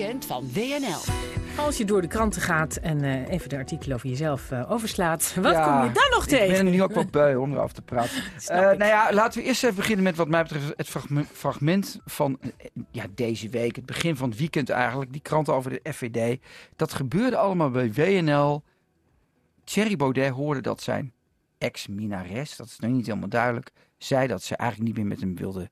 weekend van WNL. Als je door de kranten gaat en uh, even de artikelen over jezelf uh, overslaat, wat ja, kom je dan nog tegen? Ik ben er nu ook wel beu om erover te praten. uh, nou ja, laten we eerst even beginnen met wat mij betreft het fragment van ja, deze week. Het begin van het weekend eigenlijk. Die kranten over de FVD. Dat gebeurde allemaal bij WNL. Thierry Baudet hoorde dat zijn ex-minares, dat is nog niet helemaal duidelijk, zei dat ze eigenlijk niet meer met hem wilde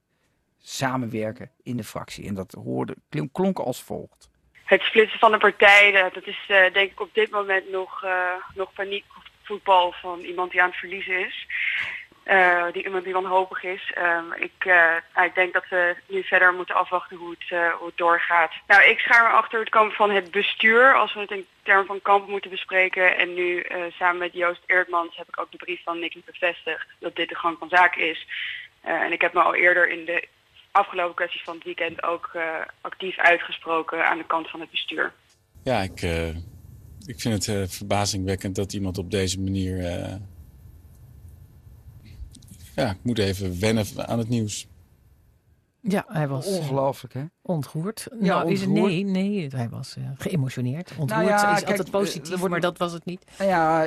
samenwerken in de fractie. En dat hoorde, klonk als volgt. Het splitsen van de partijen, dat is uh, denk ik op dit moment nog, uh, nog paniekvoetbal van iemand die aan het verliezen is. Uh, die iemand die wanhopig is. Um, ik, ik denk dat we nu verder moeten afwachten hoe het, hoe het doorgaat. Nou, ik schaar me achter het kamp van het bestuur, als we het in termen van kamp moeten bespreken. En nu samen met Joost Eerdmans heb ik ook de brief van Nicky bevestigd dat dit de gang van zaken is. en ik heb me al eerder in de afgelopen kwesties van het weekend ook uh, actief uitgesproken aan de kant van het bestuur. Ja, ik, uh, ik vind het uh, verbazingwekkend dat iemand op deze manier... ja, ik moet even wennen aan het nieuws. Ja, hij was ongelooflijk, hè? Ontroerd. Ja, nou, nee, nee, hij was uh, geëmotioneerd. Ontroerd nou ja, is kijk, altijd positief, wordt, maar dat was het niet. Nou ja,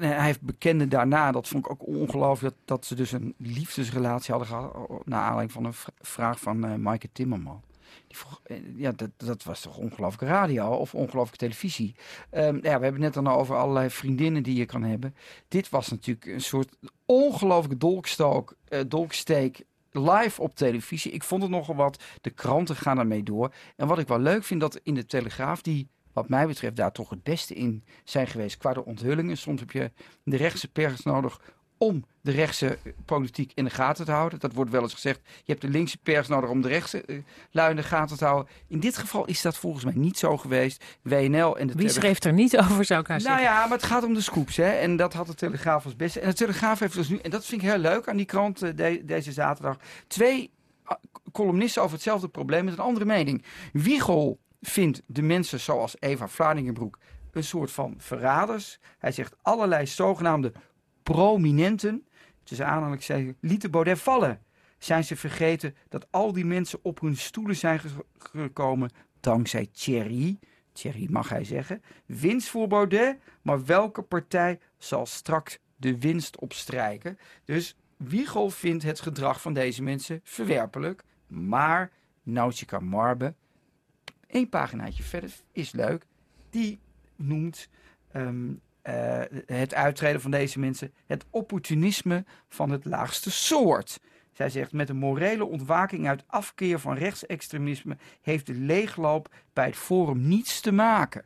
hij heeft bekende daarna, dat vond ik ook ongelooflijk, dat, dat ze dus een liefdesrelatie hadden gehad, naar aanleiding van een vraag van uh, Maaike Timmerman. Die vroeg, eh, ja, dat, dat was toch ongelooflijke radio of ongelooflijke televisie. Um, ja, we hebben net dan over allerlei vriendinnen die je kan hebben. Dit was natuurlijk een soort ongelooflijke dolkstook, uh, dolksteek live op televisie. Ik vond het nogal wat. De kranten gaan ermee door. En wat ik wel leuk vind, dat in de Telegraaf, die wat mij betreft daar toch het beste in zijn geweest qua de onthullingen. Soms heb je de rechtse pers nodig om de rechtse politiek in de gaten te houden. Dat wordt wel eens gezegd. Je hebt de linkse pers nodig om de rechtse uh, lui in de gaten te houden. In dit geval is dat volgens mij niet zo geweest. WNL en de Wie schreef er niet over, zou ik haar nou ja, maar het gaat om de scoops. Hè? En dat had de Telegraaf als beste. En de Telegraaf heeft dus nu, en dat vind ik heel leuk aan die krant uh, deze zaterdag, twee uh, columnisten over hetzelfde probleem met een andere mening. Wiegel vindt de mensen zoals Eva Vlaardingenbroek een soort van verraders. Hij zegt allerlei zogenaamde prominenten, tussen aanhalingstekens, lieten Baudet vallen. Zijn ze vergeten dat al die mensen op hun stoelen zijn gekomen dankzij Thierry, Thierry mag hij zeggen, winst voor Baudet, maar welke partij zal straks de winst opstrijken? Dus Wiegel vindt het gedrag van deze mensen verwerpelijk, maar Nausicaa Marbe, één paginaatje verder, is leuk, die noemt um, uh, het uittreden van deze mensen het opportunisme van het laagste soort. Zij zegt, met een morele ontwaking uit afkeer van rechtsextremisme heeft de leegloop bij het forum niets te maken.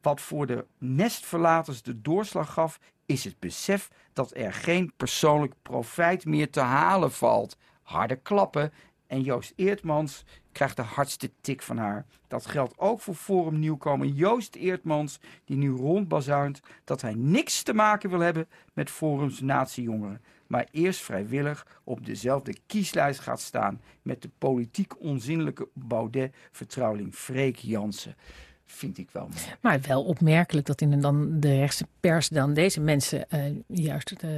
Wat voor de nestverlaters de doorslag gaf, is het besef dat er geen persoonlijk profijt meer te halen valt. Harde klappen en Joost Eertmans krijgt de hardste tik van haar. Dat geldt ook voor Forum Nieuwkomer Joost Eertmans, die nu rondbazuint dat hij niks te maken wil hebben met Forums Natiejongeren. Maar eerst vrijwillig op dezelfde kieslijst gaat staan met de politiek onzinnelijke Baudet-vertrouweling Freek Jansen vind ik wel mooi. Maar wel opmerkelijk dat in dan de rechtse pers dan deze mensen uh, juist uh,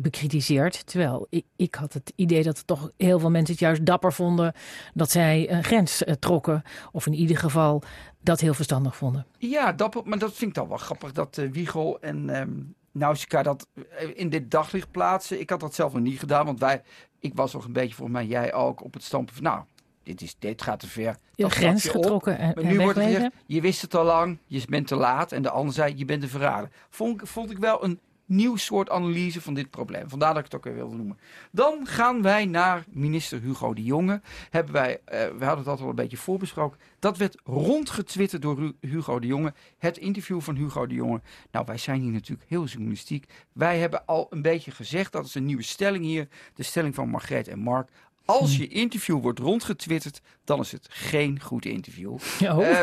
bekritiseert. Terwijl ik, ik, had het idee dat toch heel veel mensen het juist dapper vonden dat zij een grens uh, trokken. Of in ieder geval dat heel verstandig vonden. Ja, dapper, maar dat vind ik dan wel grappig dat Wiegel en um, Nausicaa dat in dit daglicht plaatsen. Ik had dat zelf nog niet gedaan, want wij, ik was nog een beetje voor mij, jij ook, op het standpunt van nou dit, is, dit gaat te ver. Je grens getrokken en, Maar nu wordt gezegd, je wist het al lang, je bent te laat. En de ander zei, je bent een verrader. Vond, vond ik wel een nieuw soort analyse van dit probleem. Vandaar dat ik het ook weer wilde noemen. Dan gaan wij naar minister Hugo de Jonge. Hebben wij, uh, we hadden dat al een beetje voorbesproken. Dat werd rondgetwitterd door Hugo de Jonge. Het interview van Hugo de Jonge. Nou, wij zijn hier natuurlijk heel journalistiek. Wij hebben al een beetje gezegd, dat is een nieuwe stelling hier. De stelling van Margreet en Mark. Als je interview wordt rondgetwitterd, dan is het geen goed interview. Oh. Uh,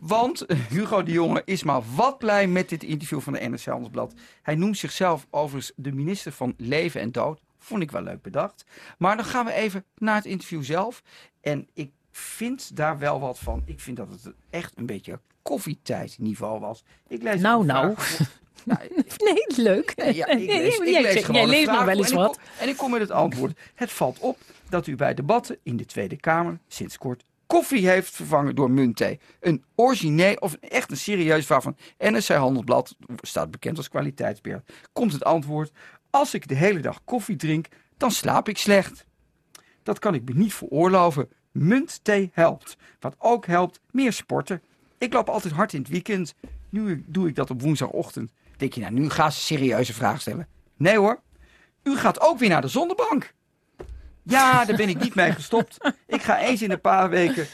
want Hugo de Jonge is maar wat blij met dit interview van de NRC Handelsblad. Hij noemt zichzelf overigens de minister van Leven en Dood. Vond ik wel leuk bedacht. Maar dan gaan we even naar het interview zelf. En ik vind daar wel wat van. Ik vind dat het echt een beetje koffietijdniveau was. Ik lees nou, nou. Nou, nee, leuk. Ja, ik lees, ik lees jij, leest nog wel eens wat. en ik kom met het antwoord. Het valt op dat u bij debatten in de Tweede Kamer sinds kort koffie heeft vervangen door muntthee. Een origineel of echt een serieus vraag van NSC Handelsblad, staat bekend als kwaliteitsbeheer. Komt het antwoord, als ik de hele dag koffie drink, dan slaap ik slecht. Dat kan ik me niet veroorloven. Muntthee helpt. Wat ook helpt, meer sporten. Ik loop altijd hard in het weekend. Nu doe ik dat op woensdagochtend. Denk je, nou, nu ga ze serieuze vragen stellen. Nee hoor, u gaat ook weer naar de zonnebank. Ja, daar ben ik niet mee gestopt. Ik ga eens in een paar weken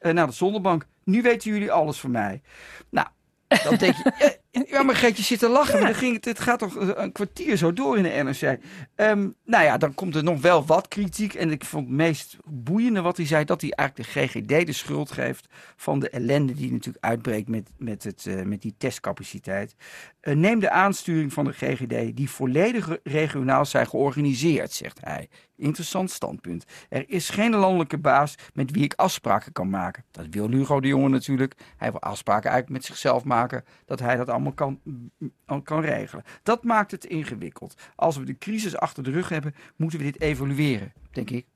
uh, naar de zonnebank. Nu weten jullie alles van mij. Nou, dan denk je, eh, ja, maar Geetje zit te lachen. Maar dan ging het, het gaat toch een kwartier zo door in de NRC. Um, nou ja, dan komt er nog wel wat kritiek. En ik vond het meest boeiende wat hij zei, dat hij eigenlijk de GGD de schuld geeft van de ellende die natuurlijk uitbreekt met, met, het, uh, met die testcapaciteit. Uh, neem de aansturing van de GGD, die volledig regionaal zijn georganiseerd, zegt hij. Interessant standpunt. Er is geen landelijke baas met wie ik afspraken kan maken. Dat wil Hugo de Jonge natuurlijk. Hij wil afspraken eigenlijk met zichzelf maken. Dat hij dat allemaal kan, kan regelen. Dat maakt het ingewikkeld. Als we de crisis achter de rug hebben, moeten we dit evalueren, denk ik.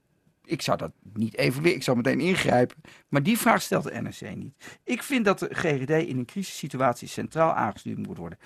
Ik zou dat niet evalueren, ik zou meteen ingrijpen. Maar die vraag stelt de NRC niet. Ik vind dat de GGD in een crisissituatie centraal aangestuurd moet worden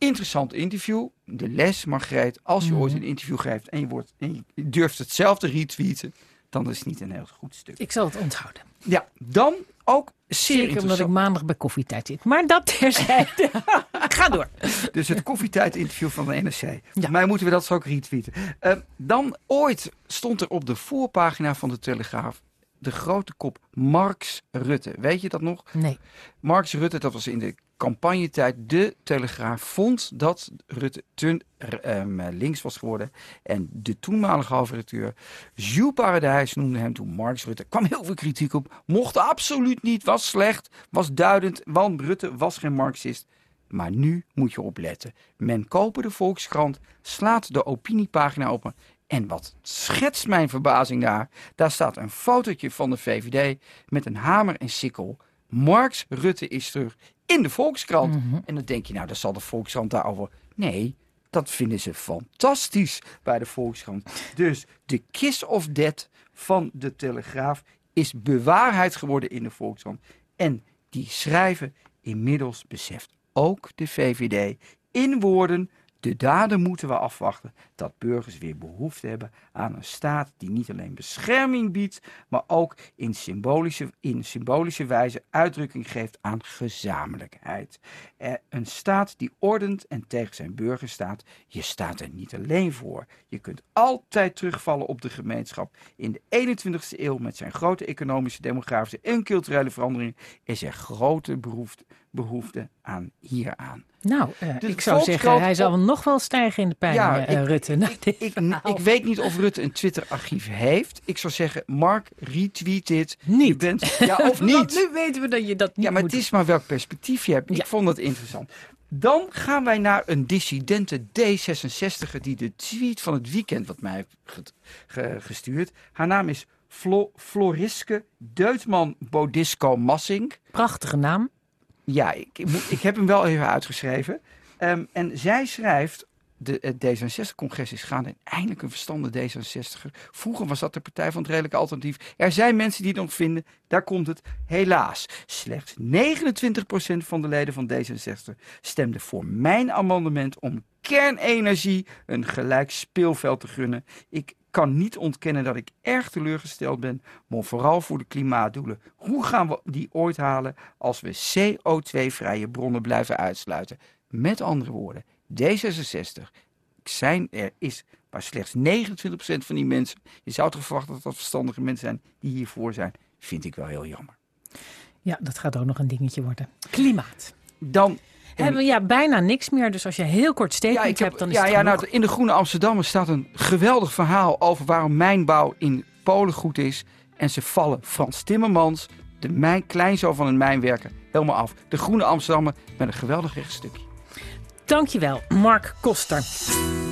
interessant interview. De les, Margreet, als je ooit mhm. een interview geeft en je, wordt, en je durft hetzelfde retweeten, dan is het niet een heel goed stuk. Ik zal het onthouden. Ja, dan ook zeer Zeker omdat ik maandag bij koffietijd zit. Maar dat terzijde. Ga door. Dus het koffietijd-interview van de NRC. Ja. mij moeten we dat zo ook retweeten. Uh, dan ooit stond er op de voorpagina van de Telegraaf de grote kop Marx Rutte. Weet je dat nog? Nee. Marx Rutte, dat was in de campagnetijd. De Telegraaf vond dat Rutte te um, links was geworden. En de toenmalige hoofdredacteur Jules Paradijs noemde hem toen Marx Rutte. kwam heel veel kritiek op. Mocht absoluut niet, was slecht, was duidend. Want Rutte was geen Marxist. Maar nu moet je opletten. Men kopen de Volkskrant, slaat de opiniepagina open en wat schetst mijn verbazing daar? Daar staat een fotootje van de VVD met een hamer en sikkel. Marx Rutte is terug in de Volkskrant. Mhm. En dan denk je, nou, dat zal de Volkskrant daarover. Nee, dat vinden ze fantastisch bij de Volkskrant. Dus de kiss of death van de Telegraaf is bewaarheid geworden in de Volkskrant. En die schrijven inmiddels beseft ook de VVD in woorden de daden moeten we afwachten dat burgers weer behoefte hebben aan een staat die niet alleen bescherming biedt, maar ook in symbolische, in symbolische wijze uitdrukking geeft aan gezamenlijkheid. een staat die ordent en tegen zijn burgers staat. Je staat er niet alleen voor. Je kunt altijd terugvallen op de gemeenschap. In de 21ste eeuw met zijn grote economische, demografische en culturele veranderingen is er grote behoefte, behoefte aan hieraan. Nou, uh, ik zou zeggen, hij zal nog wel stijgen in de pijn, ja, uh, Rutte. Ik, ik, ik, weet niet of Rutte een Twitter-archief heeft. Ik zou zeggen, Mark, retweet dit. Niet. bent, ja, of niet. nu weten we dat je dat niet Ja, maar het is maar welk perspectief je hebt. Ik vond dat interessant. Dan gaan wij naar een dissidente D66 die de tweet van het weekend wat mij heeft gestuurd. Haar naam is Flo Floriske Deutman Bodisco Massing. Prachtige naam. Ja, ik, ik, heb hem wel even uitgeschreven. Um, en zij schrijft de, het D66-congres is gaande en eindelijk een verstandige D66er. Vroeger was dat de partij van het redelijke alternatief. Er zijn mensen die het nog vinden, daar komt het. Helaas, slechts 29% van de leden van D66 stemde voor mijn amendement om kernenergie een gelijk speelveld te gunnen. Ik kan niet ontkennen dat ik erg teleurgesteld ben, maar vooral voor de klimaatdoelen. Hoe gaan we die ooit halen als we CO2-vrije bronnen blijven uitsluiten? Met andere woorden, D66 zijn er is maar slechts 29% van die mensen. Je zou toch verwachten dat dat verstandige mensen zijn die hiervoor zijn. Vind ik wel heel jammer. Ja, dat gaat ook nog een dingetje worden. Klimaat. Dan hebben we ja, bijna niks meer. Dus als je heel kort statement ja, hebt, dan is ja, het ja, nou, In de Groene Amsterdammer staat een geweldig verhaal over waarom mijnbouw in Polen goed is. En ze vallen Frans Timmermans, de mijn, kleinzoon van een mijnwerker, helemaal af. De Groene Amsterdammer met een geweldig rechtstukje. Dankjewel, Mark Koster.